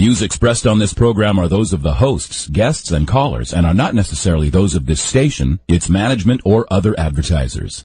views expressed on this program are those of the hosts, guests, and callers and are not necessarily those of this station, its management, or other advertisers.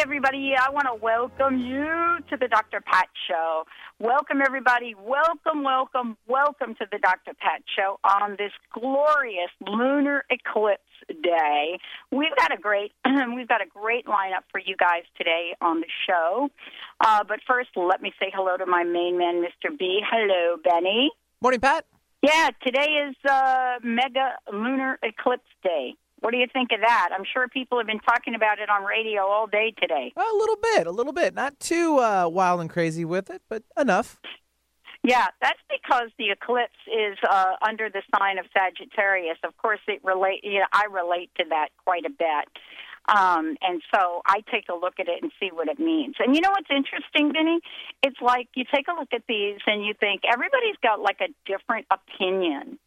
Hey, everybody, I want to welcome you to the Dr. Pat Show. Welcome, everybody. Welcome, welcome, welcome to the Dr. Pat Show on this glorious lunar eclipse day. We've got a great, we've got a great lineup for you guys today on the show. Uh, but first, let me say hello to my main man, Mr. B. Hello, Benny. Morning, Pat. Yeah, today is uh, Mega Lunar Eclipse Day. What do you think of that? I'm sure people have been talking about it on radio all day today. A little bit, a little bit. Not too uh, wild and crazy with it, but enough. Yeah, that's because the eclipse is uh, under the sign of Sagittarius. Of course, it relate. You know, I relate to that quite a bit, um, and so I take a look at it and see what it means. And you know what's interesting, Vinny? It's like you take a look at these and you think everybody's got like a different opinion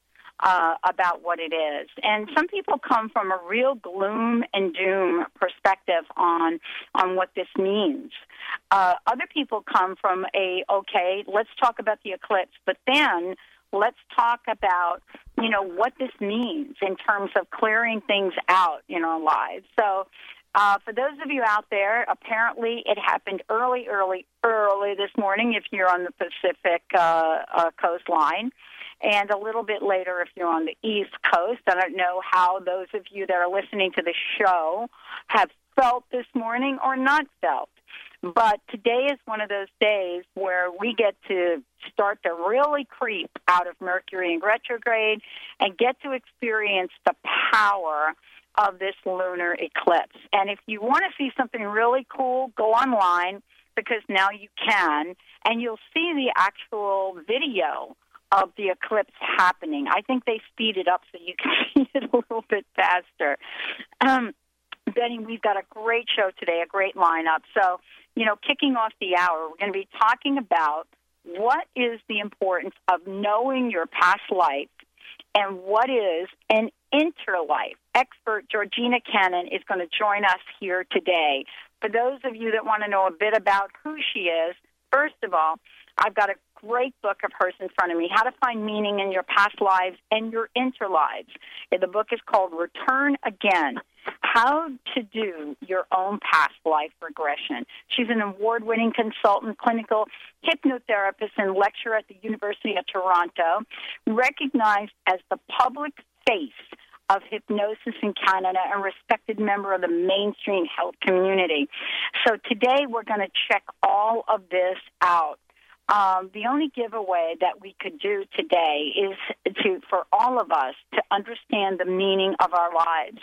uh, about what it is. And some people come from a real gloom and doom perspective on on what this means. Uh, other people come from a okay, let's talk about the eclipse, but then let's talk about you know what this means in terms of clearing things out in our lives. So. Uh, for those of you out there, apparently it happened early, early, early this morning if you're on the Pacific uh, uh, coastline and a little bit later if you're on the East Coast. I don't know how those of you that are listening to the show have felt this morning or not felt. But today is one of those days where we get to start to really creep out of Mercury in retrograde and get to experience the power of this lunar eclipse. And if you want to see something really cool, go online because now you can, and you'll see the actual video of the eclipse happening. I think they speed it up so you can see it a little bit faster. Um, Benny, we've got a great show today, a great lineup. So, you know, kicking off the hour, we're going to be talking about what is the importance of knowing your past life and what is an interlife. Expert Georgina Cannon is going to join us here today. For those of you that want to know a bit about who she is, first of all, I've got a great book of hers in front of me, How to Find Meaning in Your Past Lives and Your Interlives. The book is called Return Again How to Do Your Own Past Life Regression. She's an award winning consultant, clinical hypnotherapist, and lecturer at the University of Toronto, recognized as the public face of hypnosis in Canada and respected member of the mainstream health community. So today we're going to check all of this out. Um, the only giveaway that we could do today is to for all of us to understand the meaning of our lives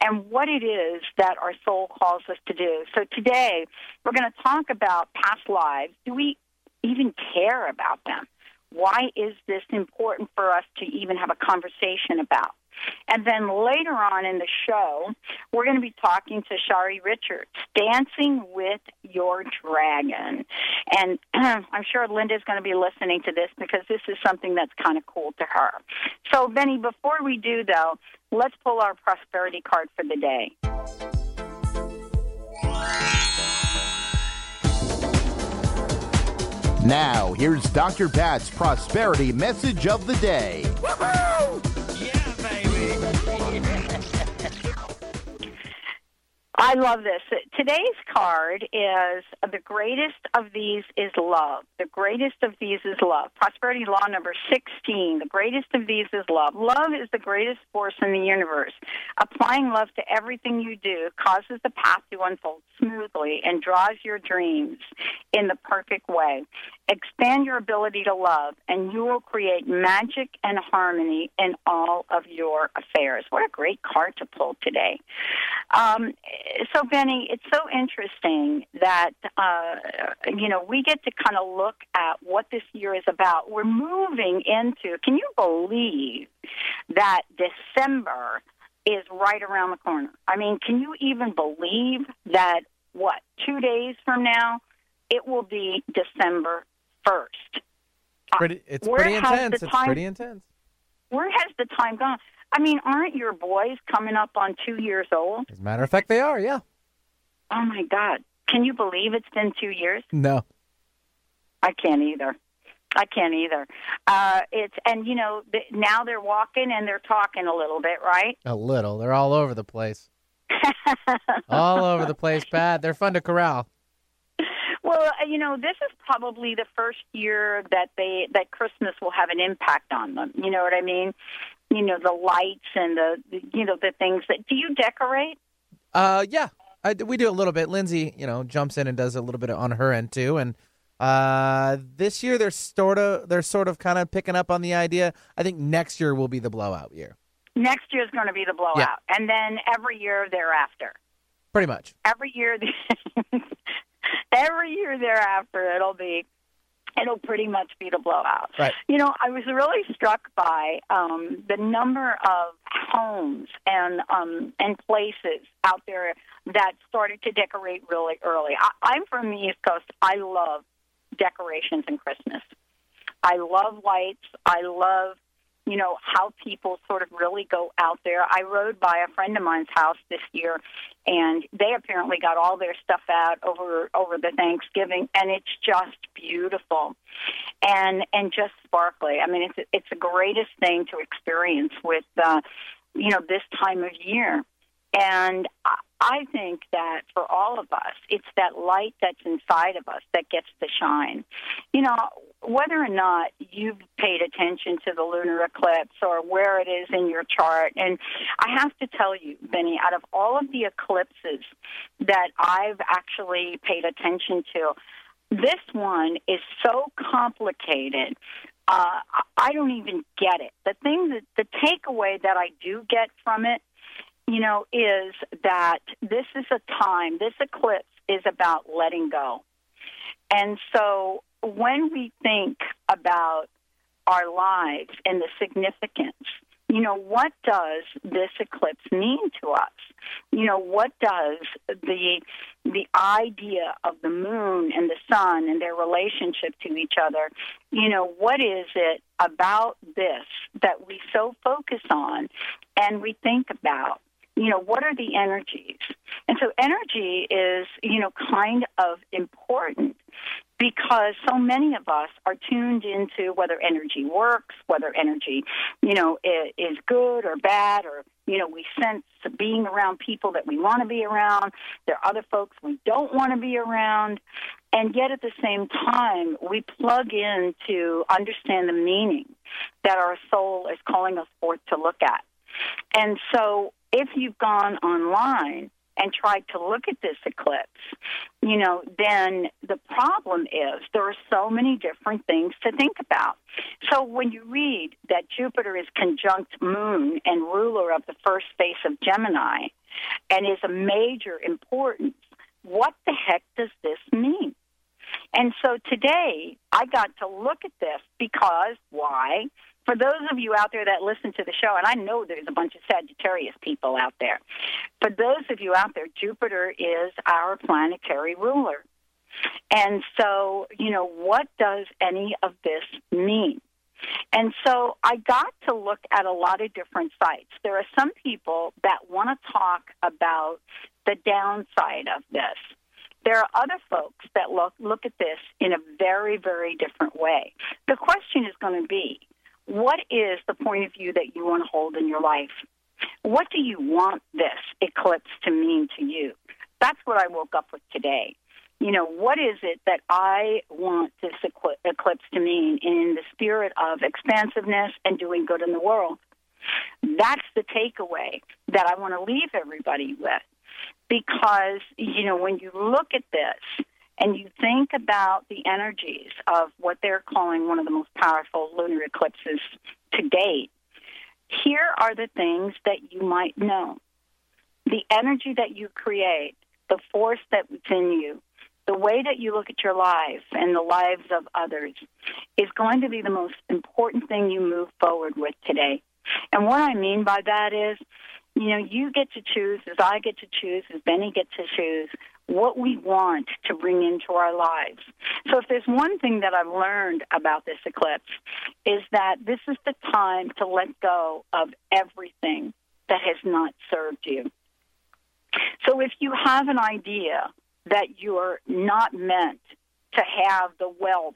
and what it is that our soul calls us to do. So today we're going to talk about past lives. Do we even care about them? Why is this important for us to even have a conversation about? And then later on in the show, we're going to be talking to Shari Richards, Dancing with Your Dragon. And I'm sure Linda's going to be listening to this because this is something that's kind of cool to her. So, Benny, before we do, though, let's pull our prosperity card for the day. Now, here's Dr. Pat's prosperity message of the day. I love this. Today's card is uh, the greatest of these is love. The greatest of these is love. Prosperity law number 16. The greatest of these is love. Love is the greatest force in the universe. Applying love to everything you do causes the path to unfold smoothly and draws your dreams in the perfect way. Expand your ability to love, and you will create magic and harmony in all of your affairs. What a great card to pull today. Um, so, Benny, it's so interesting that, uh, you know, we get to kind of look at what this year is about. We're moving into, can you believe that December is right around the corner? I mean, can you even believe that, what, two days from now, it will be December 1st? Pretty, it's Where pretty intense. It's time- pretty intense. Where has the time gone? I mean, aren't your boys coming up on two years old? As a matter of fact, they are. Yeah. Oh my God. Can you believe it's been two years? No. I can't either. I can't either. Uh, it's and you know now they're walking and they're talking a little bit, right? A little. They're all over the place. all over the place, Pat. They're fun to corral. Well, uh, you know, this is probably the first year that they that Christmas will have an impact on them. You know what I mean? You know, the lights and the you know the things that. Do you decorate? Uh, yeah, I, we do a little bit. Lindsay, you know, jumps in and does a little bit on her end too. And uh, this year they're sort of they're sort of kind of picking up on the idea. I think next year will be the blowout year, Next year is going to be the blowout, and then every year thereafter. pretty much. every year every year thereafter it'll be it'll pretty much be the blowout. Right. you know i was really struck by um the number of homes and um and places out there that started to decorate really early. I, i'm from the east coast. I love decorations and christmas. I love lights. I love you know how people sort of really go out there. I rode by a friend of mine's house this year, and they apparently got all their stuff out over over the Thanksgiving, and it's just beautiful, and and just sparkly. I mean, it's it's the greatest thing to experience with uh, you know this time of year. And I- think that for all of us, it's that light that's inside of us that gets to shine. You know, whether or not you've paid attention to the lunar eclipse or where it is in your chart, and I have to tell you, Benny, out of all of the eclipses that I've actually paid attention to, this one is so complicated. Uh, I- don't even get it. The thing that the takeaway that I do get from it you know, is that this is a time, this eclipse is about letting go. And so when we think about our lives and the significance, you know, what does this eclipse mean to us? You know, what does the the idea of the moon and the sun and their relationship to each other, you know, what is it about this that we so focus on and we think about? you know, what are the energies? And so energy is, you know, kind of important because so many of us are tuned into whether energy works, whether energy, you know, is good or bad, or, you know, we sense being around people that we want to be around. There are other folks we don't want to be around. And yet at the same time, we plug in to understand the meaning that our soul is calling us forth to look at. And so if you've gone online and tried to look at this eclipse, you know, then the problem is there are so many different things to think about. So when you read that Jupiter is conjunct Moon and ruler of the first face of Gemini and is a major importance, what the heck does this mean? And so today I got to look at this because why? For those of you out there that listen to the show, and I know there's a bunch of Sagittarius people out there, for those of you out there, Jupiter is our planetary ruler. And so, you know, what does any of this mean? And so I got to look at a lot of different sites. There are some people that want to talk about the downside of this. There are other folks that look look at this in a very, very different way. The question is going to be, what is the point of view that you want to hold in your life? What do you want this eclipse to mean to you? That's what I woke up with today. You know, what is it that I want this eclipse to mean in the spirit of expansiveness and doing good in the world? That's the takeaway that I want to leave everybody with. Because, you know, when you look at this and you think about the energies of what they're calling one of the most powerful lunar eclipses to date, here are the things that you might know. The energy that you create, the force that's in you, the way that you look at your life and the lives of others is going to be the most important thing you move forward with today. And what I mean by that is, you know, you get to choose, as I get to choose, as Benny gets to choose, what we want to bring into our lives. So if there's one thing that I've learned about this eclipse is that this is the time to let go of everything that has not served you. So if you have an idea that you're not meant to have the wealth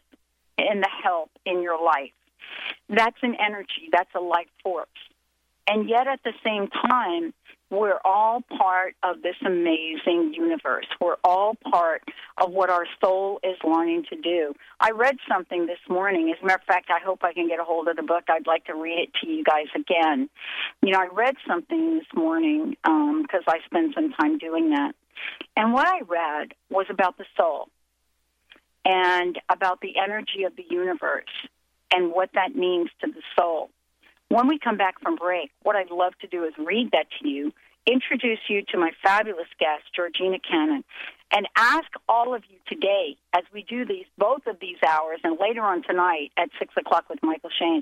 and the help in your life, that's an energy, that's a life force. And yet at the same time, we're all part of this amazing universe. We're all part of what our soul is longing to do. I read something this morning. As a matter of fact, I hope I can get a hold of the book. I'd like to read it to you guys again. You know, I read something this morning because um, I spend some time doing that. And what I read was about the soul and about the energy of the universe and what that means to the soul. When we come back from break, what I'd love to do is read that to you, introduce you to my fabulous guest, Georgina Cannon, and ask all of you today, as we do these both of these hours, and later on tonight at six o'clock with Michael Shane,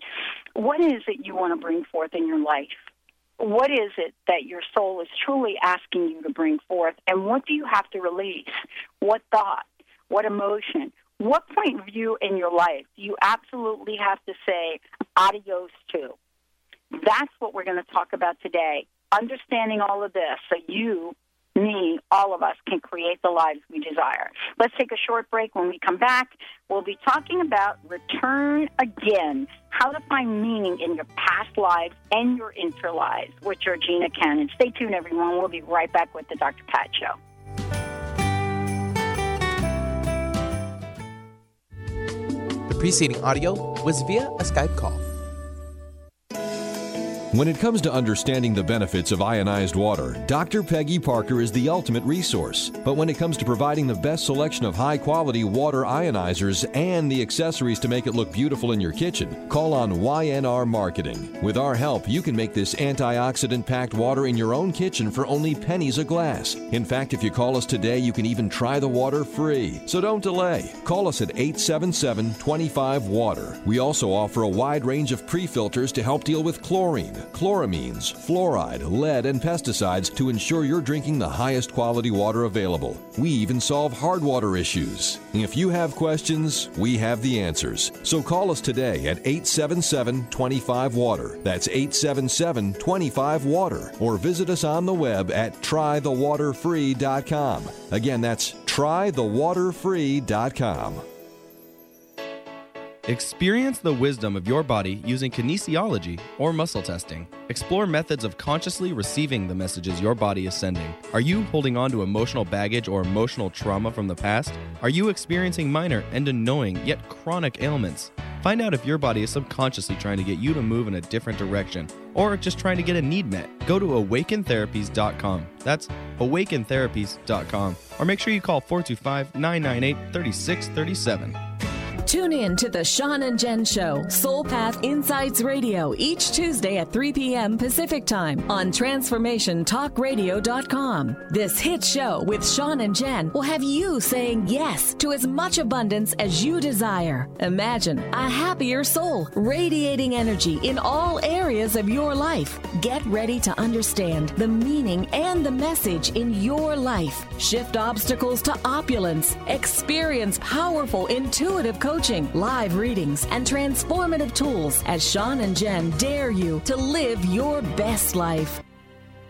what is it you want to bring forth in your life? What is it that your soul is truly asking you to bring forth, and what do you have to release? What thought? What emotion? What point of view in your life do you absolutely have to say adios to? That's what we're going to talk about today. Understanding all of this so you, me, all of us can create the lives we desire. Let's take a short break. When we come back, we'll be talking about return again, how to find meaning in your past lives and your inter lives with Georgina Cannon. Stay tuned, everyone. We'll be right back with the Dr. Pat Show. The preceding audio was via a Skype call. When it comes to understanding the benefits of ionized water, Dr. Peggy Parker is the ultimate resource. But when it comes to providing the best selection of high quality water ionizers and the accessories to make it look beautiful in your kitchen, call on YNR Marketing. With our help, you can make this antioxidant packed water in your own kitchen for only pennies a glass. In fact, if you call us today, you can even try the water free. So don't delay. Call us at 877 25 Water. We also offer a wide range of pre filters to help deal with chlorine chloramines, fluoride, lead, and pesticides to ensure you're drinking the highest quality water available. We even solve hard water issues. If you have questions, we have the answers. So call us today at 877 25 Water. That's 877 25 Water. Or visit us on the web at trythewaterfree.com. Again, that's trythewaterfree.com. Experience the wisdom of your body using kinesiology or muscle testing. Explore methods of consciously receiving the messages your body is sending. Are you holding on to emotional baggage or emotional trauma from the past? Are you experiencing minor and annoying yet chronic ailments? Find out if your body is subconsciously trying to get you to move in a different direction or just trying to get a need met. Go to awakentherapies.com. That's awakentherapies.com. Or make sure you call 425 998 3637. Tune in to the Sean and Jen Show, Soul Path Insights Radio, each Tuesday at 3 p.m. Pacific Time on TransformationTalkRadio.com. This hit show with Sean and Jen will have you saying yes to as much abundance as you desire. Imagine a happier soul, radiating energy in all areas of your life. Get ready to understand the meaning and the message in your life. Shift obstacles to opulence. Experience powerful, intuitive coaching coaching, live readings, and transformative tools as Sean and Jen dare you to live your best life.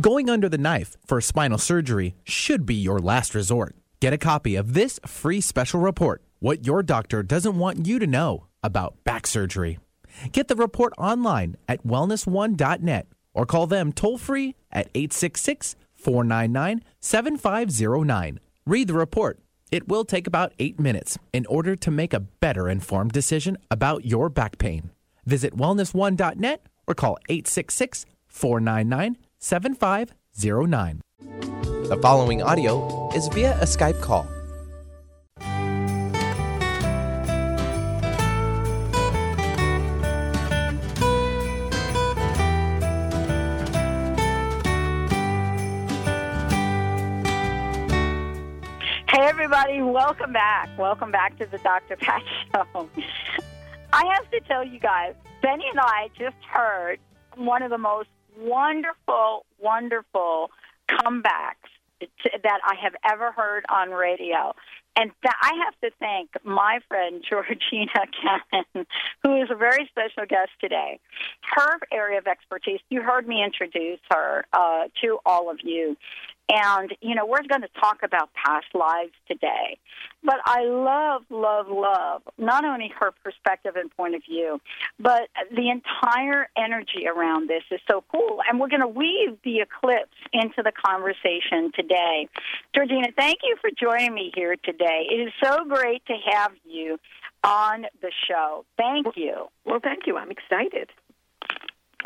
Going under the knife for spinal surgery should be your last resort. Get a copy of this free special report What Your Doctor Doesn't Want You to Know About Back Surgery. Get the report online at wellness1.net or call them toll free at 866 499 7509. Read the report. It will take about eight minutes in order to make a better informed decision about your back pain. Visit wellness1.net or call 866 499 7509. The following audio is via a Skype call. Hey, everybody, welcome back. Welcome back to the Dr. Pat Show. I have to tell you guys, Benny and I just heard one of the most wonderful, wonderful comebacks that I have ever heard on radio. And th- I have to thank my friend Georgina Cannon, who is a very special guest today. Her area of expertise, you heard me introduce her uh, to all of you. And, you know, we're going to talk about past lives today. But I love, love, love not only her perspective and point of view, but the entire energy around this is so cool. And we're going to weave the eclipse into the conversation today. Georgina, thank you for joining me here today. It is so great to have you on the show. Thank you. Well, thank you. I'm excited.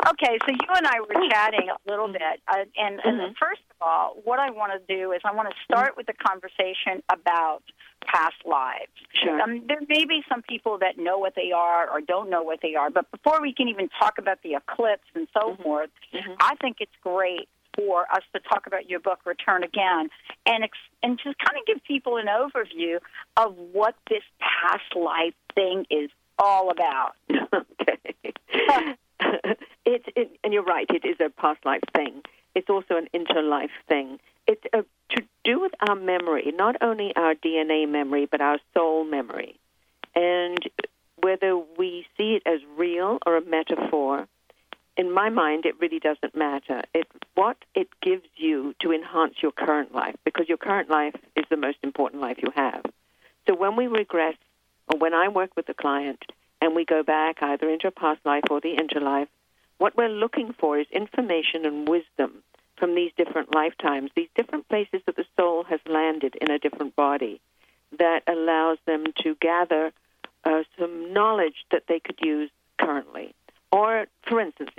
Okay, so you and I were chatting a little bit, uh, and, and Mhm. first of all, what I want to do is I want to start with the conversation about past lives. Sure. Um, there may be some people that know what they are or don't know what they are, but before we can even talk about the eclipse and so forth, I think it's great for us to talk about your book, Return Again, and ex- and just kind of give people an overview of what this past life thing is all about. okay. it, it, and you're right. It is a past life thing. It's also an interlife thing. It's uh to do with our memory, not only our DNA memory, but our soul memory, and whether we see it as real or a metaphor. In my mind, it really doesn't matter. It what it gives you to enhance your current life, because your current life is the most important life you have. So when we regress, or when I work with a client and we go back either into a past life or the interlife, what we're looking for is information and wisdom from these different lifetimes, these different places that the soul has landed in a different body that allows them to gather uh, some knowledge that they could use currently. Or, for instance,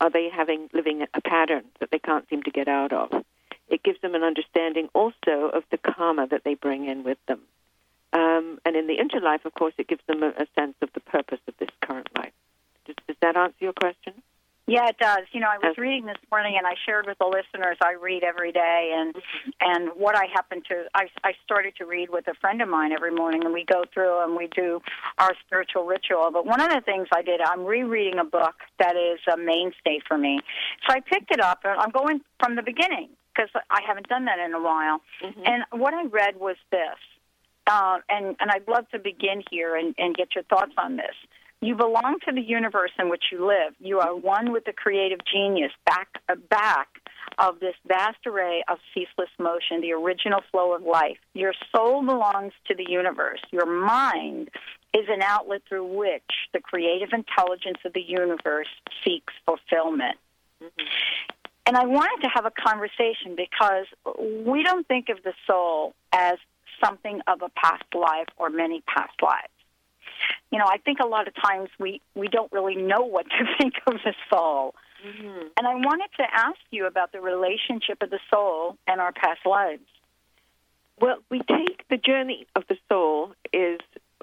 are they having living a pattern that they can't seem to get out of? It gives them an understanding also of the karma that they bring in with them. Um, and in the interlife, of course, it gives them a, a sense of the purpose of this current life. Does, does that answer your question? Yeah, it does. You know, I was reading this morning, and I shared with the listeners. I read every day, and and what I happen to, I I started to read with a friend of mine every morning, and we go through and we do our spiritual ritual. But one of the things I did, I'm rereading a book that is a mainstay for me. So I picked it up, and I'm going from the beginning because I haven't done that in a while. And what I read was this, uh, and and I'd love to begin here and, and get your thoughts on this. You belong to the universe in which you live. You are one with the creative genius back uh, back of this vast array of ceaseless motion, the original flow of life. Your soul belongs to the universe. Your mind is an outlet through which the creative intelligence of the universe seeks fulfillment. And I wanted to have a conversation because we don't think of the soul as something of a past life or many past lives. You know, I think a lot of times we, we don't really know what to think of the soul. And I wanted to ask you about the relationship of the soul and our past lives. Well, we take the journey of the soul is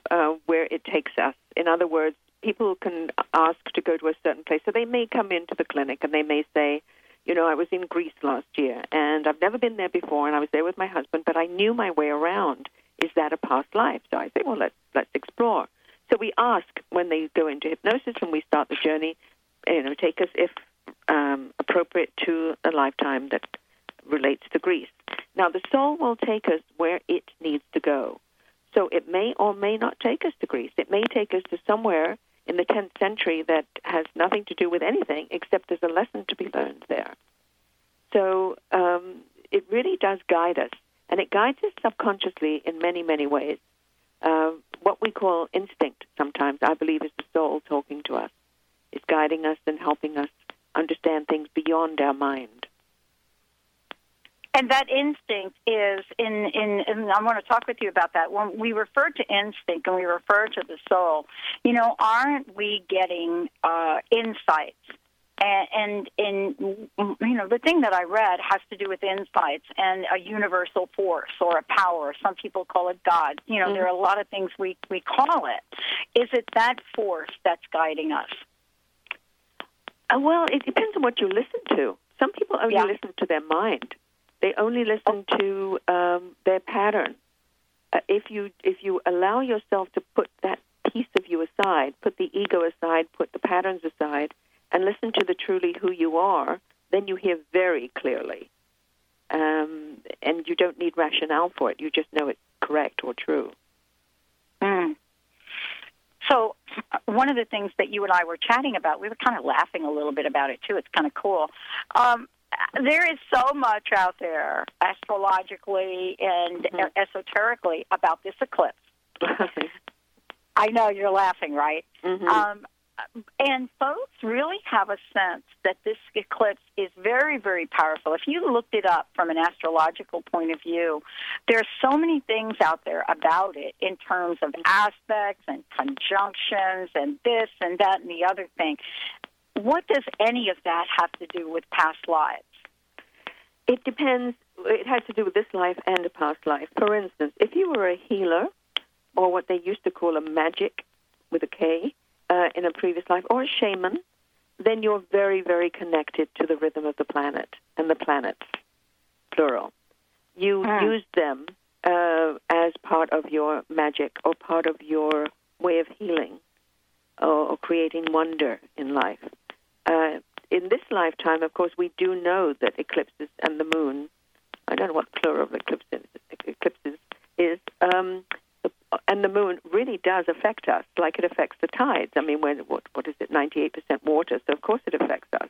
uh, where it takes us. In other words, people can ask to go to a certain place. So they may come into the clinic and they may say, You know, I was in Greece last year, and I've never been there before, and I was there with my husband, but I knew my way around. Is that a past life? So I say, well, let's let's explore. So we ask when they go into hypnosis, when we start the journey, you know, take us if um, appropriate to a lifetime that relates to Greece. Now, the soul will take us where it needs to go. So it may or may not take us to Greece. It may take us to somewhere in the 10th century that has nothing to do with anything except there's a lesson to be learned there. So um, it really does guide us, and it guides us subconsciously in many, many ways. Uh, what we call instinct sometimes, I believe, is the soul talking to us. It's guiding us and helping us understand things beyond our mind. And that instinct is in, in, and I want to talk with you about that. When we refer to instinct and we refer to the soul, you know, aren't we getting uh, insights? And, and in you know the thing that I read has to do with insights and a universal force or a power. Some people call it God. You know, mm-hmm. there are a lot of things we we call it. Is it that force that's guiding us? Uh, well, it depends on what you listen to. Some people only yeah. listen to their mind. They only listen to um, their pattern. Uh, if you if you allow yourself to put that piece of you aside, put the ego aside, put the patterns aside, and listen to the truly who you are, then you hear very clearly. Um, and you don't need rationale for it. You just know it's correct or true. Mm. So, one of the things that you and I were chatting about, we were kind of laughing a little bit about it too. It's kind of cool. Um, there is so much out there astrologically and mm-hmm. esoterically about this eclipse. I know you're laughing, right? Mm-hmm. Um, and folks really have a sense that this eclipse is very, very powerful. If you looked it up from an astrological point of view, there are so many things out there about it in terms of aspects and conjunctions and this and that and the other thing. What does any of that have to do with past lives? It depends. It has to do with this life and a past life. For instance, if you were a healer, or what they used to call a magic with a K uh, in a previous life, or a shaman, then you're very, very connected to the rhythm of the planet and the planets, plural. You hmm. use them uh, as part of your magic or part of your way of healing or, or creating wonder in life. Uh, in this lifetime, of course, we do know that eclipses and the moon, I don't know what the plural of eclipses, eclipses is, um, and the moon really does affect us, like it affects the tides. I mean, when what what is it, ninety eight percent water? So of course it affects us.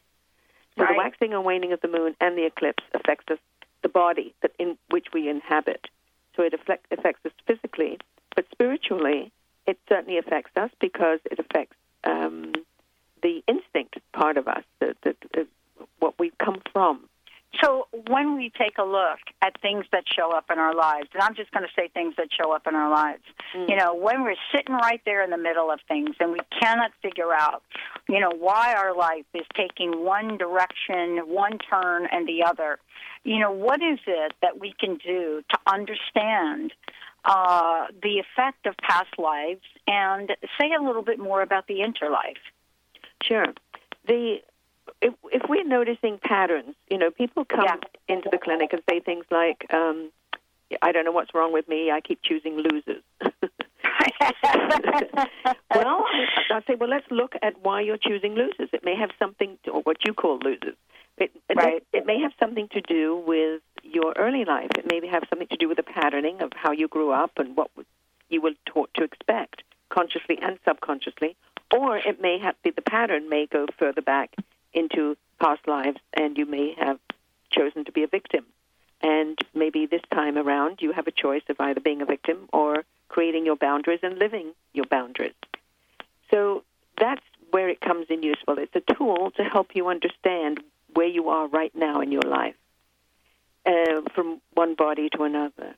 So right. the waxing and waning of the moon and the eclipse affects us, the body that in which we inhabit. So it affect, affects us physically, but spiritually, it certainly affects us because it affects um, the instinct part of us, the, the, the, what we come from. So when we take a look at things that show up in our lives, and I'm just going to say things that show up in our lives, mm. you know, when we're sitting right there in the middle of things and we cannot figure out, you know, why our life is taking one direction, one turn, and the other, you know, what is it that we can do to understand uh, the effect of past lives and say a little bit more about the interlife? Sure. The if, if we're noticing patterns, you know, people come yeah. into the clinic and say things like, um, "I don't know what's wrong with me. I keep choosing losers." well, I say, well, let's look at why you're choosing losers. It may have something, to, or what you call losers. It, right. it, it may have something to do with your early life. It may have something to do with the patterning of how you grew up and what you were taught to expect, consciously and subconsciously, or it may have be the pattern may go further back into past lives, and you may have chosen to be a victim. And maybe this time around, you have a choice of either being a victim or creating your boundaries and living your boundaries. So that's where it comes in useful. It's a tool to help you understand where you are right now in your life, uh, from one body to another.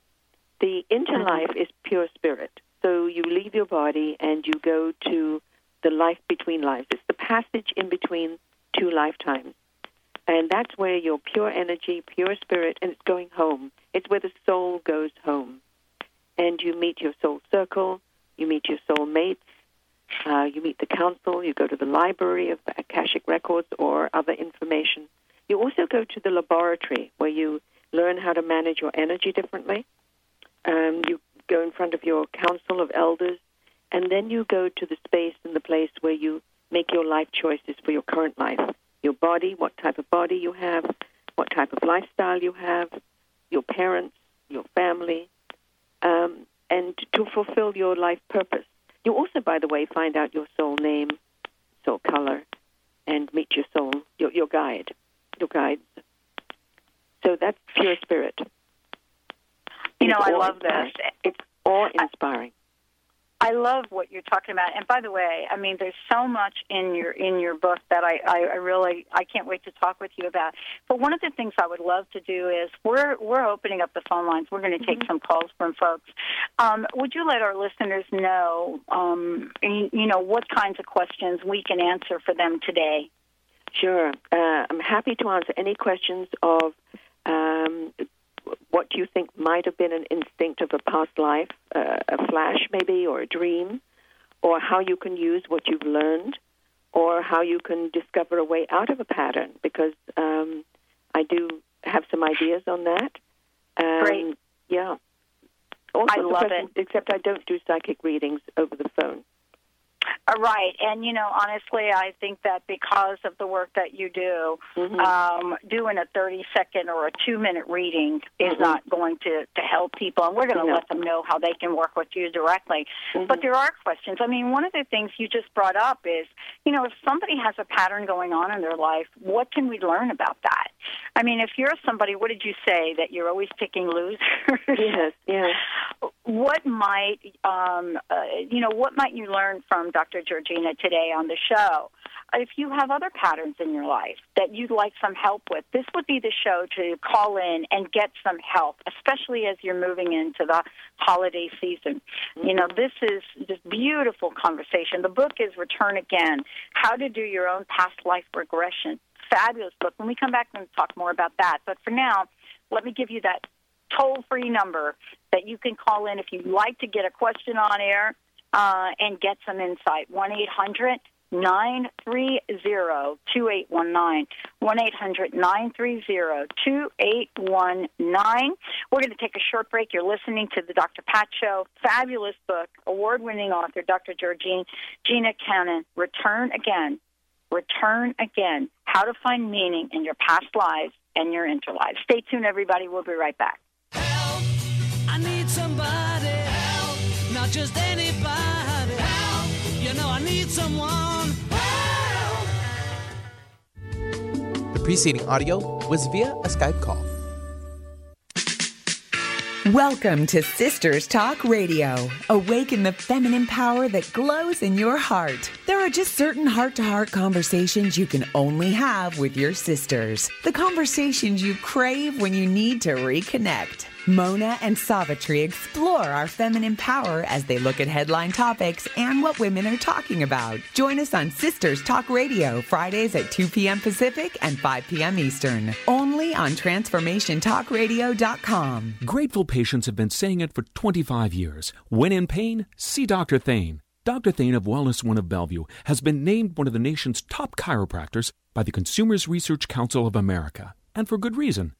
The interlife is pure spirit. So you leave your body and you go to the life between lives. It's the passage in between two lifetimes. And that's where your pure energy, pure spirit, and it's going home. It's where the soul goes home. And you meet your soul circle, you meet your soul mates, uh, you meet the council, you go to the library of Akashic records or other information, You also go to the laboratory where you learn how to manage your energy differently. Um, you go in front of your council of elders, and then you go to the space and the place where you make your life choices for your current life. Your body, what type of body you have, what type of lifestyle you have, your parents, your family, um, and to fulfill your life purpose. You also, by the way, find out your soul name, soul color, and meet your soul, your, your guide, your guides. So that's pure spirit. You know, I love inspiring. this. It's all inspiring. I love what you're talking about. And by the way, I mean, there's so much in your in your book that I, I, I really I can't wait to talk with you about. But one of the things I would love to do is we're we're opening up the phone lines. We're going to take some calls from folks. Um, would you let our listeners know, um, you, you know, what kinds of questions we can answer for them today? Sure. Uh, I'm happy to answer any questions of um, you think might have been an instinct of a past life, uh, a flash maybe, or a dream, or how you can use what you've learned, or how you can discover a way out of a pattern, because um, I do have some ideas on that. Um, Great. Yeah. All I love questions, Except I don't do psychic readings over the phone. Uh, right, and you know, honestly, I think that because of the work that you do, um, doing a thirty-second or a two-minute reading is not going to to help people, and we're going to No. let them know how they can work with you directly. But there are questions. I mean, one of the things you just brought up is, you know, if somebody has a pattern going on in their life, what can we learn about that? I mean, if you're somebody, what did you say that you're always picking losers? Yes, yes. what might um, uh, you know what might you learn from Dr. Georgina today on the show? If you have other patterns in your life that you'd like some help with, this would be the show to call in and get some help, especially as you're moving into the holiday season. You know, this is this beautiful conversation. The book is Return Again: How to Do Your Own Past Life Regression. Fabulous book. When we come back, to talk more about that. But for now, let me give you that toll free number that you can call in if you'd like to get a question on air uh, and get some insight. 1 800 930 2819. 1 800 930 2819. We're going to take a short break. You're listening to the Dr. Pat Show. Fabulous book, award winning author, Dr. Georgine Gina Cannon. Return again. Return again. How to find meaning in your past lives and your interlives. Stay tuned, everybody. We'll be right back. Help, not just anybody help. You know I need someone help. The preceding audio was via a Skype call. Welcome to Sisters Talk Radio. Awaken the feminine power that glows in your heart. There are just certain heart to heart conversations you can only have with your sisters. The conversations you crave when you need to reconnect. Mona and Savitri explore our feminine power as they look at headline topics and what women are talking about. Join us on Sisters Talk Radio, Fridays at 2 p.m. Pacific and 5 p.m. Eastern. Only on TransformationTalkRadio.com. Grateful patients have been saying it for 25 years. When in pain, see Dr. Thane. Dr. Thane of Wellness One of Bellevue has been named one of the nation's top chiropractors by the Consumers Research Council of America, and for good reason.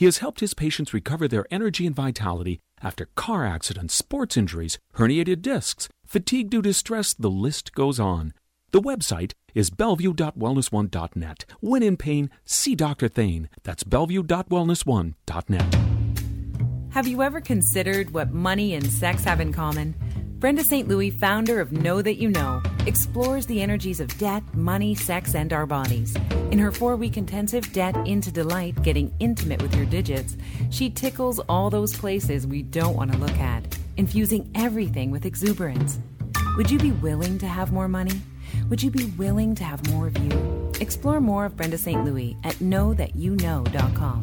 He has helped his patients recover their energy and vitality after car accidents, sports injuries, herniated discs, fatigue due to stress, the list goes on. The website is bellevue.wellness1.net. When in pain, see Dr. Thane. That's bellevue.wellness1.net. Have you ever considered what money and sex have in common? Brenda St. Louis, founder of Know That You Know, explores the energies of debt, money, sex, and our bodies. In her four week intensive Debt into Delight, Getting Intimate with Your Digits, she tickles all those places we don't want to look at, infusing everything with exuberance. Would you be willing to have more money? Would you be willing to have more of you? Explore more of Brenda St. Louis at knowthatyouknow.com.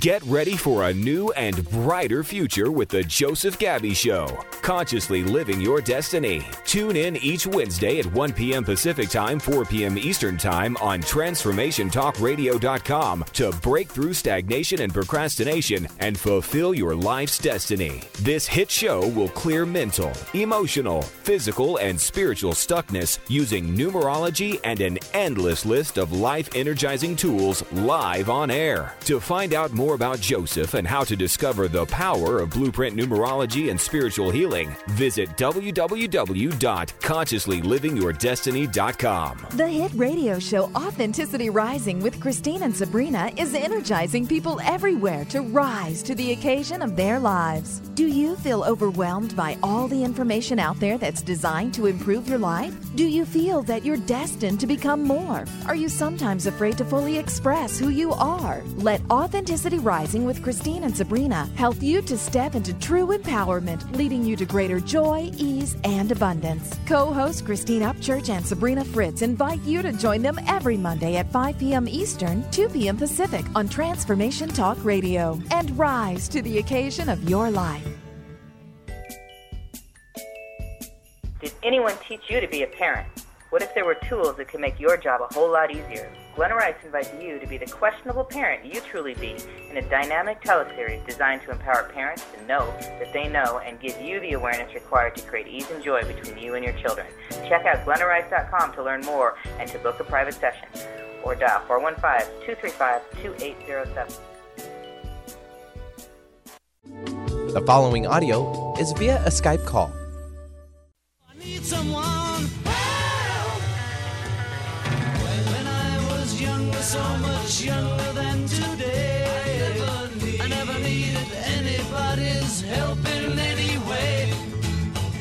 Get ready for a new and brighter future with the Joseph Gabby Show. Consciously living your destiny. Tune in each Wednesday at 1 p.m. Pacific Time, 4 p.m. Eastern Time on TransformationTalkRadio.com to break through stagnation and procrastination and fulfill your life's destiny. This hit show will clear mental, emotional, physical, and spiritual stuckness using numerology and an endless list of life energizing tools live on air. To find out more about Joseph and how to discover the power of blueprint numerology and spiritual healing, visit www.consciouslylivingyourdestiny.com. The hit radio show Authenticity Rising with Christine and Sabrina is energizing people everywhere to rise to the occasion of their lives. Do you feel overwhelmed by all the information out there that's designed to improve your life? Do you feel that you're destined to become more? Are you sometimes afraid to fully express who you are? Let Authenticity Rising with Christine and Sabrina help you to step into true empowerment, leading you to greater joy, ease, and abundance. Co host Christine Upchurch and Sabrina Fritz invite you to join them every Monday at 5 p.m. Eastern, 2 p.m. Pacific on Transformation Talk Radio and rise to the occasion of your life. Did anyone teach you to be a parent? What if there were tools that could make your job a whole lot easier? Glenna Rice invites you to be the questionable parent you truly be in a dynamic teleseries designed to empower parents to know that they know and give you the awareness required to create ease and joy between you and your children. Check out glennarice.com to learn more and to book a private session or dial 415-235-2807. The following audio is via a Skype call. Younger, so much younger than today, I never, needed anybody's help in any way.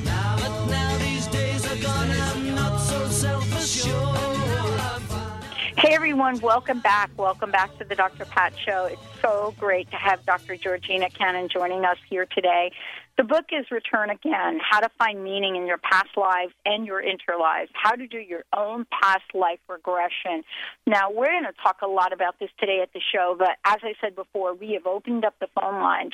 Now, but now these days are gone, I'm not so self-assured. Hey everyone, welcome back. Welcome back to the Dr. Pat Show. It's so great to have Dr. Georgina Cannon joining us here today. The book is Return Again How to Find Meaning in Your Past Lives and Your Interlives, How to Do Your Own Past Life Regression. Now, we're going to talk a lot about this today at the show, but as I said before, we have opened up the phone lines.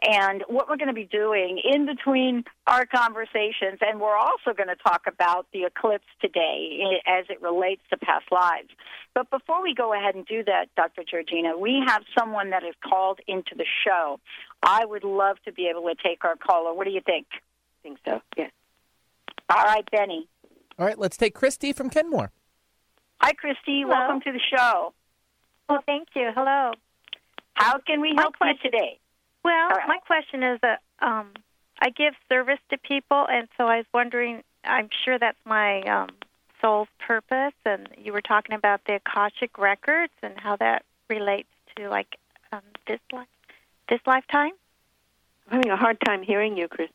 And what we're going to be doing in between our conversations, and we're also going to talk about the eclipse today as it relates to past lives. But before we go ahead and do that, Dr. Georgina, we have someone that has called into the show. I would love to be able to take our caller. What do you think? I think so, yes. All right, Benny. All right, let's take Christy from Kenmore. Hi, Christy. Welcome to the show. Well, thank you. Hello. How can we My help you today? Well, All right. my question is that um, I give service to people, and so I was wondering. I'm sure that's my um, soul's purpose, and you were talking about the akashic records and how that relates to like um, this life, this lifetime. I'm having a hard time hearing you, Chris.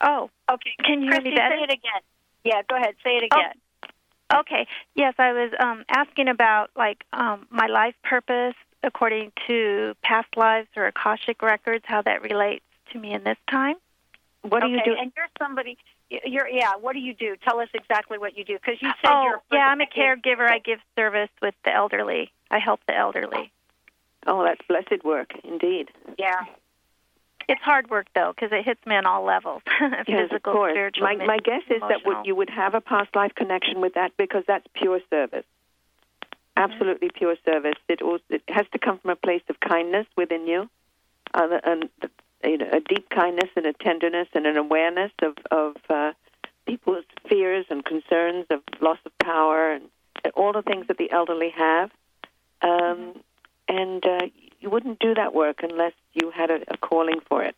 Oh, okay. Can you Christy, hear me better? say it again. Yeah, go ahead. Say it Oh. again. Okay. Yes, I was um, asking about like um, my life purpose according to past lives or akashic records, how that relates to me in this time. What do you Okay, do? And you're somebody. You're yeah. What do you do? Tell us exactly what you do, because you said oh, you're. a yeah, I'm a person that caregiver. I give service with the elderly. I help the elderly. Oh, that's blessed work, indeed. Yeah. It's hard work though, because it hits me on all levels: Yes, physical, of course. spiritual. My, my guess is that would, you would have a past life connection with that because that's pure service. Absolutely pure service. It, also, it has to come from a place of kindness within you, uh, and you know, a deep kindness and a tenderness and an awareness of of uh, people's fears and concerns of loss of power and all the things that the elderly have. Um, and uh, you wouldn't do that work unless you had a, a calling for it.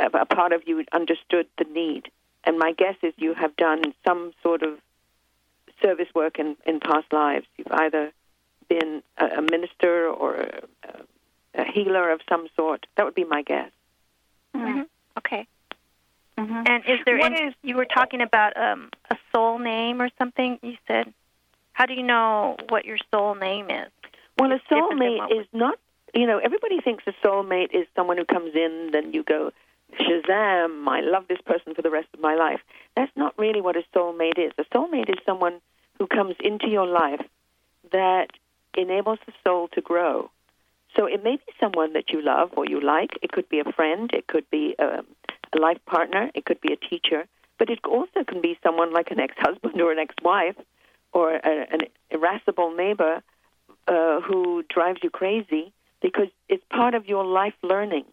A, a part of you understood the need. And my guess is you have done some sort of service work in, in past lives. You've either been a, a minister or a, a healer of some sort. That would be my guess. hmm Okay. And is there? What any, you were talking about um, a soul name or something. You said, how do you know what your soul name is? Well, a It's different than soulmate is not, you know, everybody thinks a soulmate is someone who comes in, then you go, Shazam, I love this person for the rest of my life. That's not really what a soulmate is. A soulmate is someone who comes into your life that enables the soul to grow So it may be someone that you love or you like. It could be a friend. It could be um, a life partner. It could be a teacher. But it also can be someone like an ex-husband or an ex-wife or a, an irascible neighbor uh, who drives you crazy because it's part of your life learning.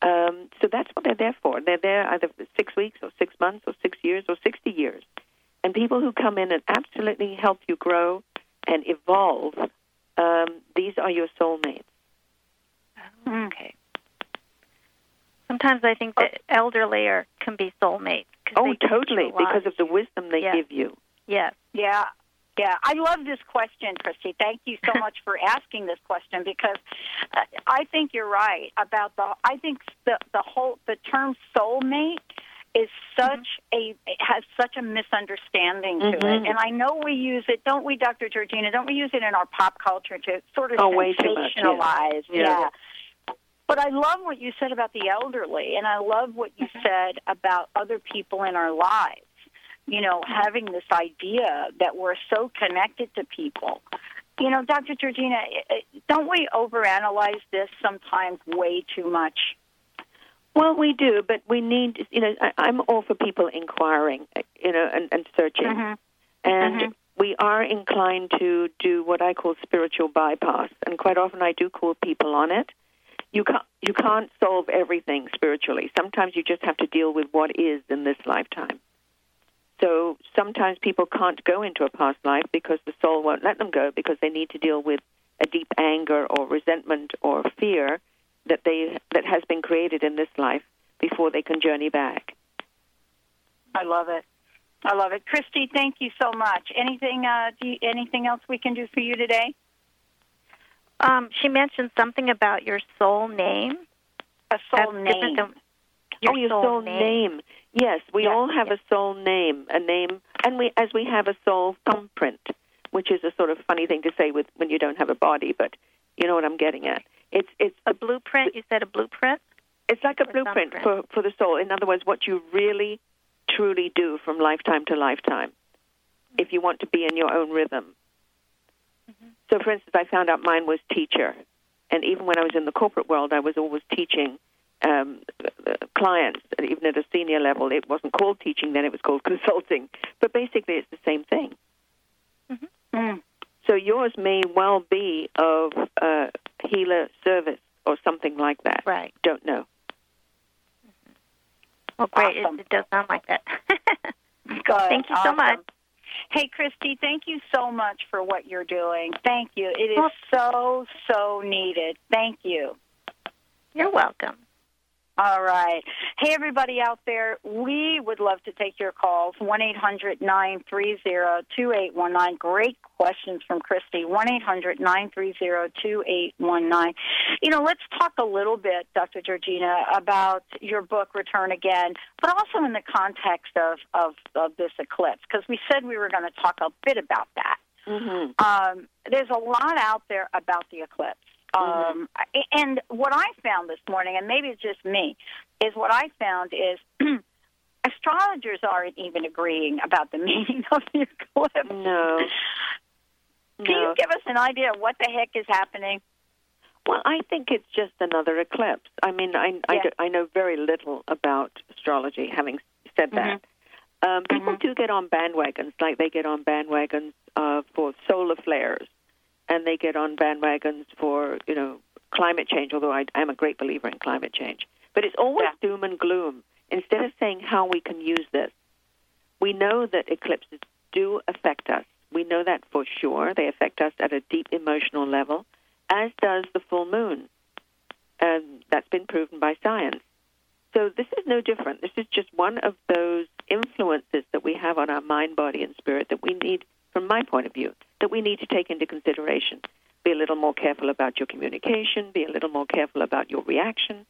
Um, so that's what they're there for. They're there either for six weeks or six months or six years or 60 years. And people who come in and absolutely help you grow and evolve, um, these are your soulmates. Okay. Sometimes I think that elderly are can be soulmates. 'cause Oh, they teach you totally, because of the wisdom they Yeah. give you. Yes. Yeah. Yeah, I love this question, Christy. Thank you so much for asking this question because uh, I think you're right about the. I think the the whole the term soulmate is such a has such a misunderstanding to Mhm. it, and I know we use it, don't we, Dr. Georgina? Don't we use it in our pop culture to sort of Oh, much, yeah. sensationalize? Yeah. yeah. But I love what you said about the elderly, and I love what you said about other people in our lives. You know, having this idea that we're so connected to people. You know, Dr. Georgina, don't we overanalyze this sometimes way too much? Well, we do, but we need, you know, I, I'm all for people inquiring, uh, you know, and, and searching. Mm-hmm. And we are inclined to do what I call spiritual bypass, and quite often I do call people on it. You can't you can't solve everything spiritually. Sometimes you just have to deal with what is in this lifetime. So sometimes people can't go into a past life because the soul won't let them go because they need to deal with a deep anger or resentment or fear that they that has been created in this life before they can journey back. I love it. I love it. Christy, thank you so much. Anything uh, do you, anything else we can do for you today? Um, she mentioned something about your soul name. A soul That's different name. than your oh, your soul soul, name. name. Yes, we all have a soul name, a name, and we as we have a soul thumbprint, which is a sort of funny thing to say with when you don't have a body, but you know what I'm getting at. It's it's a blueprint. You said a blueprint. It's like a blueprint for for the soul. In other words, what you really truly do from lifetime to lifetime, if you want to be in your own rhythm. Mm-hmm. So, for instance, I found out mine was teacher, and even when I was in the corporate world, I was always teaching um, clients, even at a senior level. It wasn't called teaching then; it was called consulting. But basically, it's the same thing. So yours may well be of uh, healer service or something like that. Right. Don't know. Well, great. It, it does sound like that. Good. Thank you so much. Hey, Christy, thank you so much for what you're doing. Thank you. It is so, so needed. Thank you. You're welcome. All right. Hey, everybody out there, we would love to take your calls. 1 800 930 2819. Great questions from Christy. 1 800 930 2819. You know, let's talk a little bit, Dr. Georgina, about your book, Return Again, but also in the context of, of, of this eclipse, because we said we were going to talk a bit about that. Mm-hmm. Um, there's a lot out there about the eclipse. Um, and what I found this morning, and maybe it's just me, is what I found is astrologers aren't even agreeing about the meaning of the eclipse. No. Can you give us an idea of what the heck is happening? Well, I think it's just another eclipse. I mean, I I, do- I know very little about astrology. Having said that, um, people do get on bandwagons, like they get on bandwagons uh, for solar flares, and they get on bandwagons for you know climate change. Although I am a great believer in climate change, but it's always doom and gloom. Instead of saying how we can use this, we know that eclipses do affect us. We know that for sure. They affect us at a deep emotional level, as does the full moon. And that's been proven by science. So this is no different. This is just one of those influences that we have on our mind, body, and spirit that we need, from my point of view, that we need to take into consideration. Be a little more careful about your communication. Be a little more careful about your reaction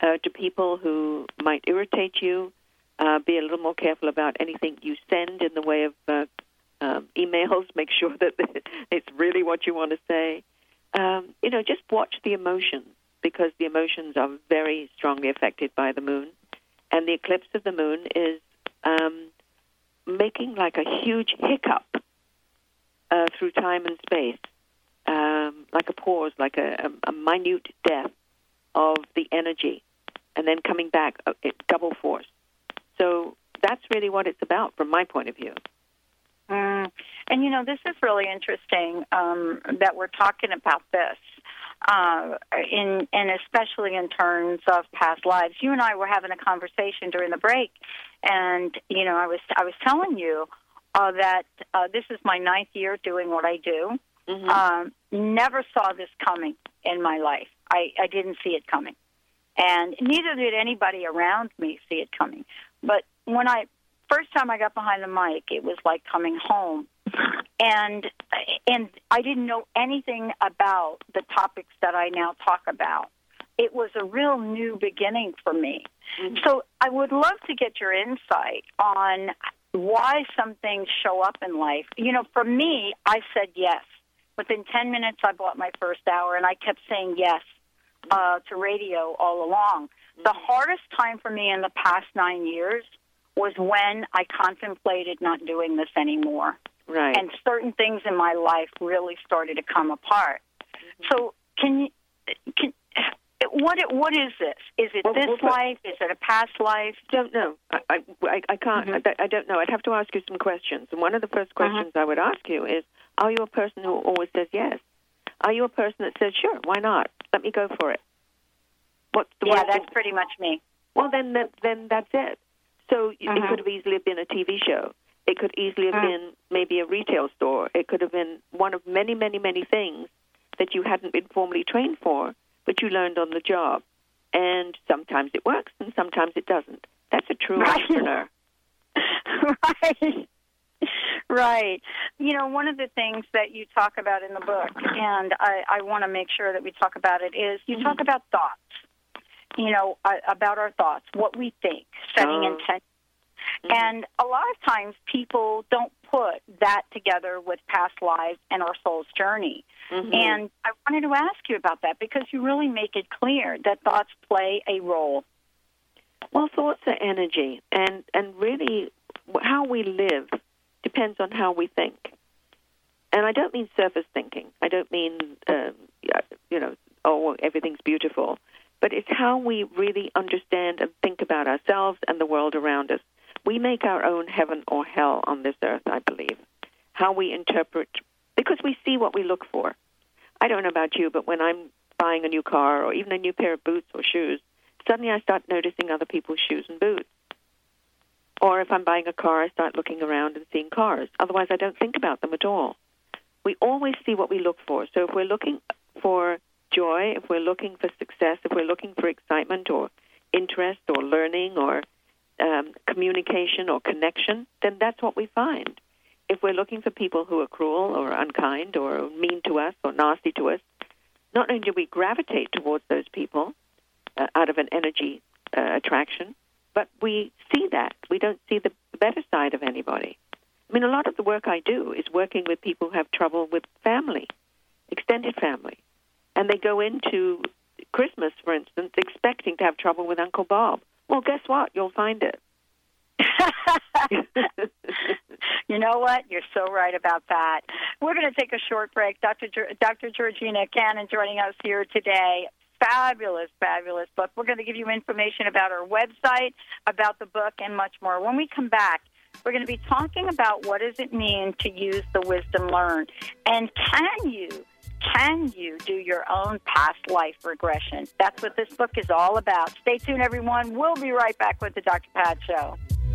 uh, to people who might irritate you. Uh, be a little more careful about anything you send in the way of uh, um, emails. Make sure that it's really what you want to say. Um, you know, just watch the emotions because the emotions are very strongly affected by the moon. And the eclipse of the moon is um, making like a huge hiccup uh, through time and space. um, like a pause, like a, a, a minute death of the energy, and then coming back uh, at double force. So that's really what it's about from my point of view. Mm. And you know, this is really interesting um, that we're talking about this, uh, in and especially in terms of past lives. You and I were having a conversation during the break, and you know, I was I was telling you uh, that uh, this is my ninth year doing what I do. Mm-hmm. Um, never saw this coming in my life. I, I didn't see it coming, and neither did anybody around me see it coming. But when I first time I got behind the mic, it was like coming home, and and I didn't know anything about the topics that I now talk about. It was a real new beginning for me. So I would love to get your insight on why some things show up in life. You know, for me, I said yes. Within 10 minutes, I bought my first hour, and I kept saying yes uh, to radio all along. The hardest time for me in the past nine years was when I contemplated not doing this anymore. Right. And certain things in my life really started to come apart. So, can you, can, what, what is this? Is it Well, this well, life? Is it a past life? Don't know. I I, I, can't. Mm-hmm. I, I don't know. I'd have to ask you some questions. And one of the first uh-huh. questions I would ask you is: Are you a person who always says yes? Are you a person that says, "Sure, why not? Let me go for it"? What's the Yeah, that's thing- pretty much me. Well, then, that, then that's it. So y it uh-huh. could have easily have been a TV show. It could easily have Mm. been maybe a retail store. It could have been one of many, many, many things that you hadn't been formally trained for, but you learned on the job. And sometimes it works, and sometimes it doesn't. That's a true Right. entrepreneur. right. Right. You know, one of the things that you talk about in the book, and I, I want to make sure that we talk about it, is you talk about thoughts. You know, uh, about our thoughts, what we think, setting Oh. intent. And a lot of times people don't put that together with past lives and our soul's journey. Mhm. And I wanted to ask you about that because you really make it clear that thoughts play a role. Well, thoughts are energy, and and really, how we live depends on how we think. And I don't mean surface thinking. I don't mean um, you know, oh, everything's beautiful, but it's how we really understand and think about ourselves and the world around us. We make our own heaven or hell on this earth, I believe. How we interpret, because we see what we look for. I don't know about you, but when I'm buying a new car or even a new pair of boots or shoes, suddenly I start noticing other people's shoes and boots. Or if I'm buying a car, I start looking around and seeing cars. Otherwise, I don't think about them at all. We always see what we look for. So if we're looking for joy, if we're looking for success, if we're looking for excitement or interest or learning or um, communication or connection, then that's what we find. If we're looking for people who are cruel or unkind or mean to us or nasty to us, not only do we gravitate towards those people uh, out of an energy uh, attraction, but we see that. We don't see the better side of anybody. I mean, a lot of the work I do is working with people who have trouble with family, extended family. And they go into Christmas, for instance, expecting to have trouble with Uncle Bob. Well, guess what? You'll find it. You know what? You're so right about that. We're going to take a short break. Dr. Dr. Georgina Cannon joining us here today. Fabulous, fabulous book. We're going to give you information about our website, about the book, and much more. When we come back, we're going to be talking about what does it mean to use the wisdom learned, and can you can you do your own past life regression? That's what this book is all about. Stay tuned, everyone. We'll be right back with the Dr. Pat Show.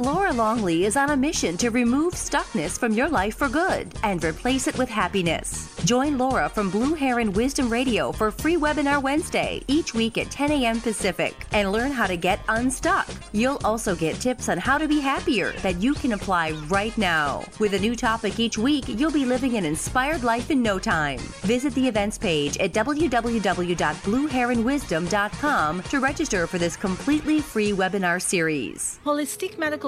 Laura Longley is on a mission to remove stuckness from your life for good and replace it with happiness. Join Laura from Blue Heron Wisdom Radio for free webinar Wednesday each week at 10 a.m. Pacific and learn how to get unstuck. You'll also get tips on how to be happier that you can apply right now. With a new topic each week, you'll be living an inspired life in no time. Visit the events page at www.blueheronwisdom.com to register for this completely free webinar series. Holistic Medical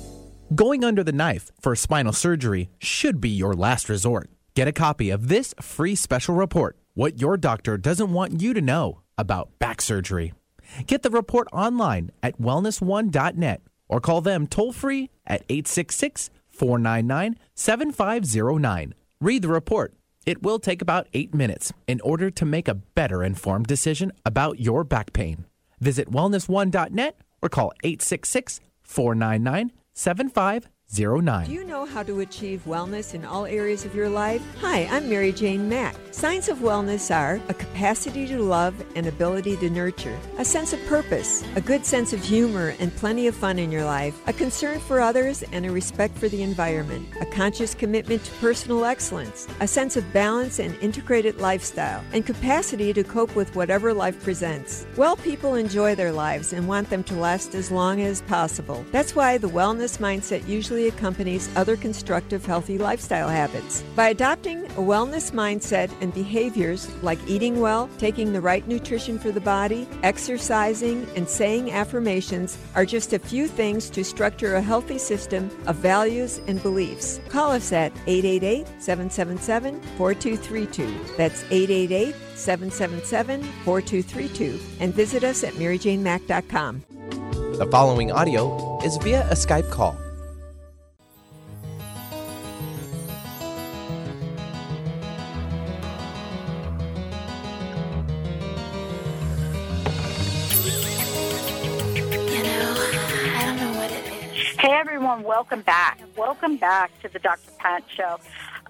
Going under the knife for spinal surgery should be your last resort. Get a copy of this free special report What Your Doctor Doesn't Want You to Know About Back Surgery. Get the report online at wellness1.net or call them toll free at 866 499 7509. Read the report. It will take about eight minutes in order to make a better informed decision about your back pain. Visit wellness1.net or call 866 499 Seven five. 7509. Do you know how to achieve wellness in all areas of your life? Hi, I'm Mary Jane Mack. Signs of wellness are a capacity to love and ability to nurture, a sense of purpose, a good sense of humor and plenty of fun in your life, a concern for others and a respect for the environment, a conscious commitment to personal excellence, a sense of balance and integrated lifestyle, and capacity to cope with whatever life presents. Well people enjoy their lives and want them to last as long as possible. That's why the wellness mindset usually accompanies other constructive, healthy lifestyle habits. By adopting a wellness mindset and behaviors like eating well, taking the right nutrition for the body, exercising, and saying affirmations are just a few things to structure a healthy system of values and beliefs. Call us at 888 777 4232. That's 888 777 4232. And visit us at maryjanemack.com. The following audio is via a Skype call. Everyone, welcome back. Welcome back to the Dr. Pat Show.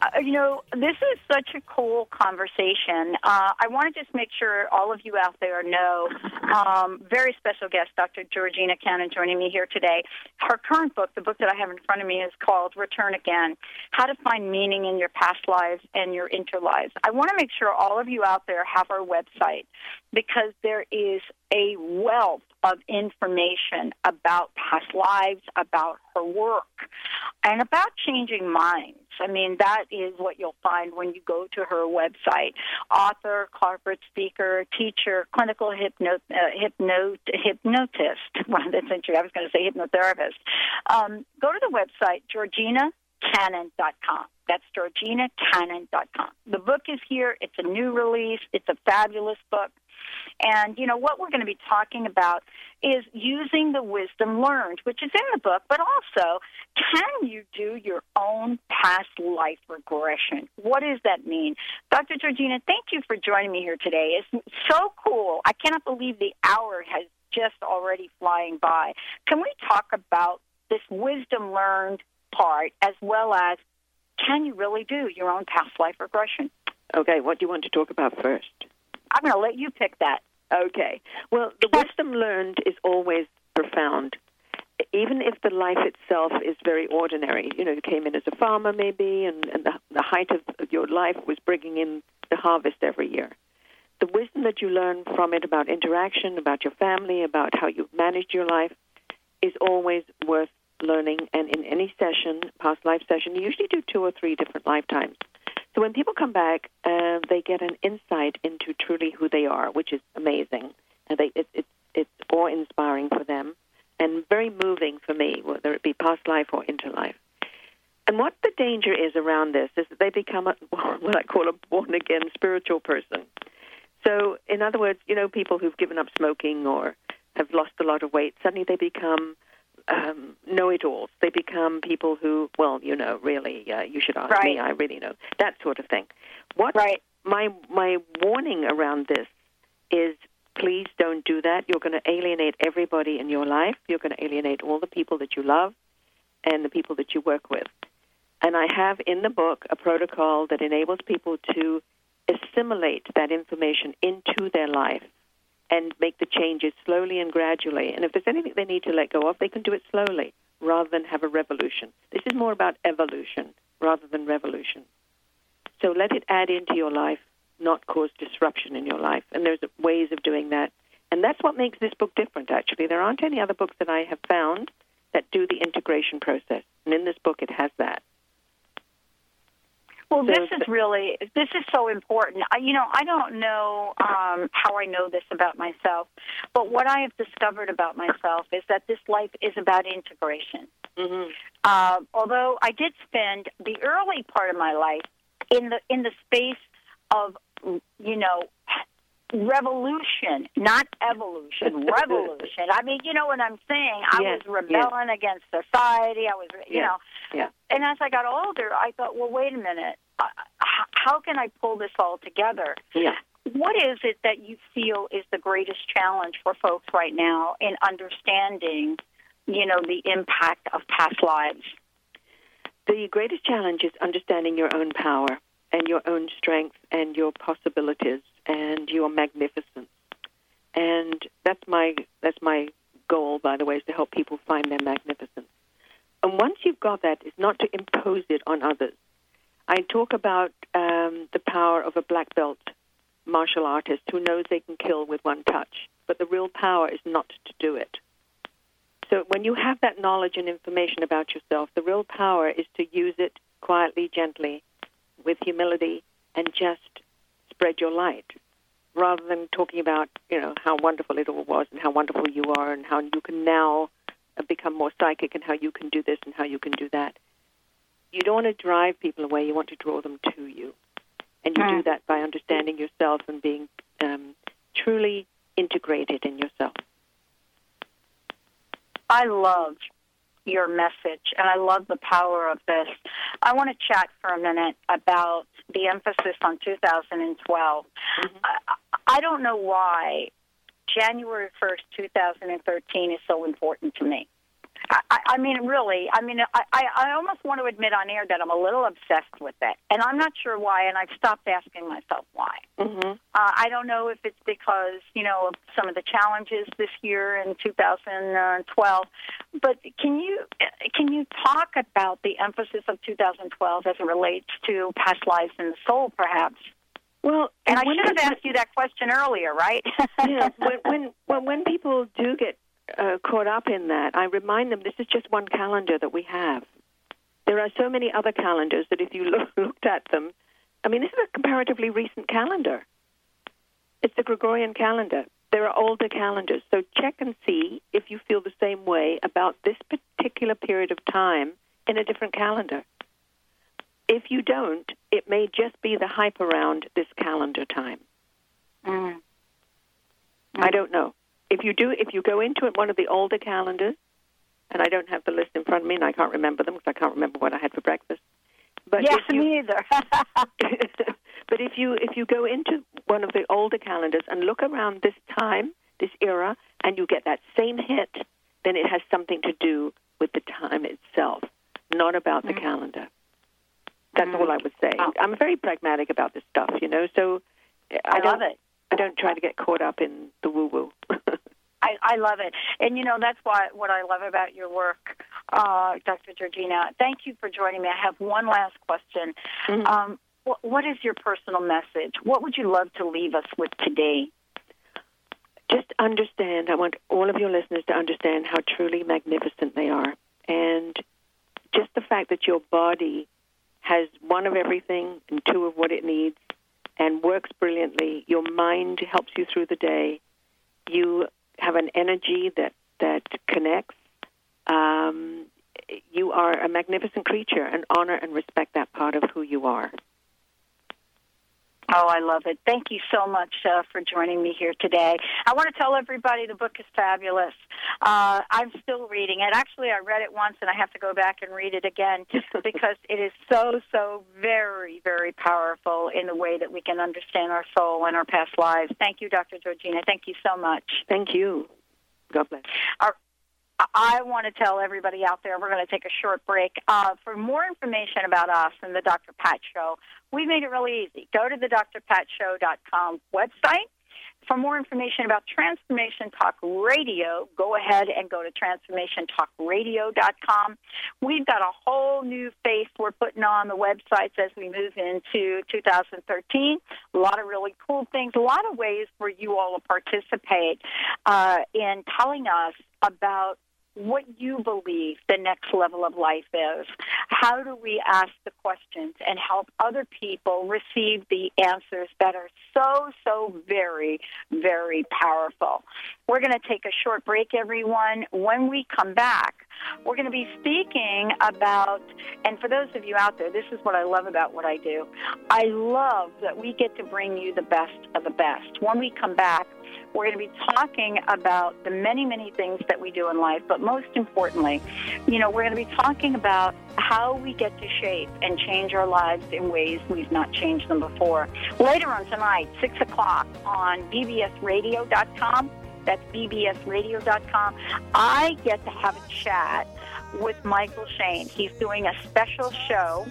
Uh, you know, this is such a cool conversation. Uh, I want to just make sure all of you out there know. Um, very special guest, Dr. Georgina Cannon, joining me here today. Her current book, the book that I have in front of me, is called Return Again How to Find Meaning in Your Past Lives and Your Interlives. I want to make sure all of you out there have our website because there is a wealth of information about past lives, about her work, and about changing minds. I mean, that is what you'll find when you go to her website. Author, corporate speaker, teacher, clinical hypno, uh, hypno, hypnotist. Well, that's interesting. I was going to say hypnotherapist. Um, go to the website, georginacannon.com. That's georginacannon.com. The book is here. It's a new release. It's a fabulous book. And, you know, what we're going to be talking about is using the wisdom learned, which is in the book, but also can you do your own past life regression? What does that mean? Dr. Georgina, thank you for joining me here today. It's so cool. I cannot believe the hour has just already flying by. Can we talk about this wisdom learned part as well as can you really do your own past life regression? Okay, what do you want to talk about first? I'm going to let you pick that. Okay. Well, the wisdom learned is always profound. Even if the life itself is very ordinary, you know, you came in as a farmer maybe, and, and the, the height of, your life was bringing in the harvest every year. The wisdom that you learn from it about interaction, about your family, about how you've managed your life, is always worth learning. And in any session, past life session, you usually do two or three different lifetimes. So when people come back, uh, they get an insight into truly who they are, which is amazing, and they it, it, it's awe-inspiring for them, and very moving for me, whether it be past life or interlife. And what the danger is around this is that they become a, what I call a born-again spiritual person. So, in other words, you know, people who've given up smoking or have lost a lot of weight, suddenly they become um, know-it-alls. They become people who, well, you know, really, uh, you should ask Right. me. I really know that sort of thing. What right. my my warning around this is Please don't do that. You're going to alienate everybody in your life. You're going to alienate all the people that you love and the people that you work with. And I have in the book a protocol that enables people to assimilate that information into their life and make the changes slowly and gradually. And if there's anything they need to let go of, they can do it slowly rather than have a revolution. This is more about evolution rather than revolution. So let it add into your life, not cause disruption in your life. And there's ways of doing that. And that's what makes this book different, actually. There aren't any other books that I have found that do the integration process. And in this book, it has that. Well, this is really this is so important. I, you know, I don't know um, how I know this about myself, but what I have discovered about myself is that this life is about integration. Mm-hmm. Uh, although I did spend the early part of my life in the in the space of you know revolution, not evolution, revolution. I mean, you know what I'm saying? I Yes, was rebelling against society. I was, you Yes, know, Yeah. and as I got older, I thought, well, wait a minute. Uh, how can I pull this all together? Yeah. What is it that you feel is the greatest challenge for folks right now in understanding, you know, the impact of past lives? The greatest challenge is understanding your own power and your own strength and your possibilities and your magnificence. And that's my that's my goal, by the way, is to help people find their magnificence. And once you've got that, it's not to impose it on others. I talk about um, the power of a black belt martial artist who knows they can kill with one touch, but the real power is not to do it. So when you have that knowledge and information about yourself, the real power is to use it quietly, gently, with humility, and just spread your light, rather than talking about you know how wonderful it all was and how wonderful you are and how you can now become more psychic and how you can do this and how you can do that. You don't want to drive people away; you want to draw them to you, and you do that by understanding yourself and being um, truly integrated in yourself. I love your message, and I love the power of this. I want to chat for a minute about the emphasis on 2012. I, I don't know why January 1st, 2013 is so important to me. I, I mean, really, I mean, I, I, I almost want to admit on air that I'm a little obsessed with it, and I'm not sure why, and I've stopped asking myself why. Mm-hmm. Uh, I don't know if it's because you know of some of the challenges this year in 2012, but can you can you talk about the emphasis of 2012 as it relates to past lives and the soul, perhaps? Well, and I should have asked you that question earlier, right? yeah, when when when when people do get uh, caught up in that, I remind them this is just one calendar that we have. There are so many other calendars that if you look, looked at them, I mean, this is a comparatively recent calendar. It's the Gregorian calendar. There are older calendars, so check and see if you feel the same way about this particular period of time in a different calendar. If you don't, it may just be the hype around this calendar time. Mm. I don't know. If you do, if you go into it, one of the older calendars, and I don't have the list in front of me, and I can't remember them because I can't remember what I had for breakfast. But yeah, you, me either. but if you if you go into one of the older calendars and look around this time, this era, and you get that same hit, then it has something to do with the time itself, not about the mm. calendar. That's all mm. I would say. I'm very pragmatic about this stuff, you know. So uh, I, I don't, love it. I don't try to get caught up in the woo woo. I, I love it, and you know that's why what I love about your work, uh, Dr. Georgina. Thank you for joining me. I have one last question. Um, what, what is your personal message? What would you love to leave us with today? just understand, I want all of your listeners to understand how truly magnificent they are. And just the fact that your body has one of everything and two of what it needs and works brilliantly. Your mind helps you through the day. You have an energy that, that connects. Um, you are a magnificent creature and honor and respect that part of who you are. Oh, I love it. Thank you so much uh, for joining me here today. I want to tell everybody the book is fabulous. Uh, I'm still reading it. Actually, I read it once, and I have to go back and read it again because it is so, so very, very powerful in the way that we can understand our soul and our past lives. Thank you, Dr. Georgina. Thank you so much. Thank you. God bless. Our, I want to tell everybody out there, we're going to take a short break. Uh, for more information about us and the Dr. Pat Show, we made it really easy. Go to the drpatshow.com website. For more information about Transformation Talk Radio, go ahead and go to transformationtalkradio.com. We've got a whole new face we're putting on the websites as we move into 2013. A lot of really cool things, a lot of ways for you all to participate uh, in telling us about what you believe the next level of life is. How do we ask the questions and help other people receive the answers that are so, so very, very powerful? We're going to take a short break, everyone. When we come back, we're going to be speaking about, and for those of you out there, this is what I love about what I do. I love that we get to bring you the best of the best. When we come back, we're going to be talking about the many, many things that we do in life, but most importantly, you know, we're going to be talking about how we get to shape and change our lives in ways we've not changed them before. Later on tonight, 6 o'clock on bbsradio.com. That's bbsradio.com. I get to have a chat with Michael Shane. He's doing a special show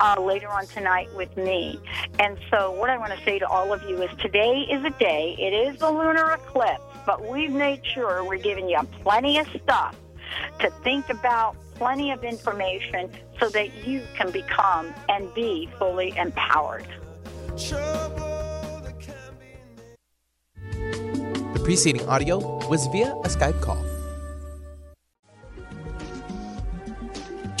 uh, later on tonight with me. And so, what I want to say to all of you is today is a day, it is the lunar eclipse, but we've made sure we're giving you plenty of stuff to think about, plenty of information so that you can become and be fully empowered. The preceding audio was via a Skype call.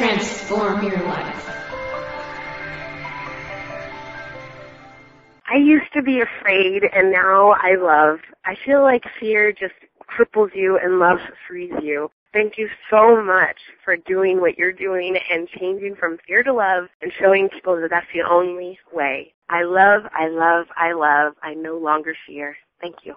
Transform your life. I used to be afraid and now I love. I feel like fear just cripples you and love frees you. Thank you so much for doing what you're doing and changing from fear to love and showing people that that's the only way. I love, I love, I love. I no longer fear. Thank you.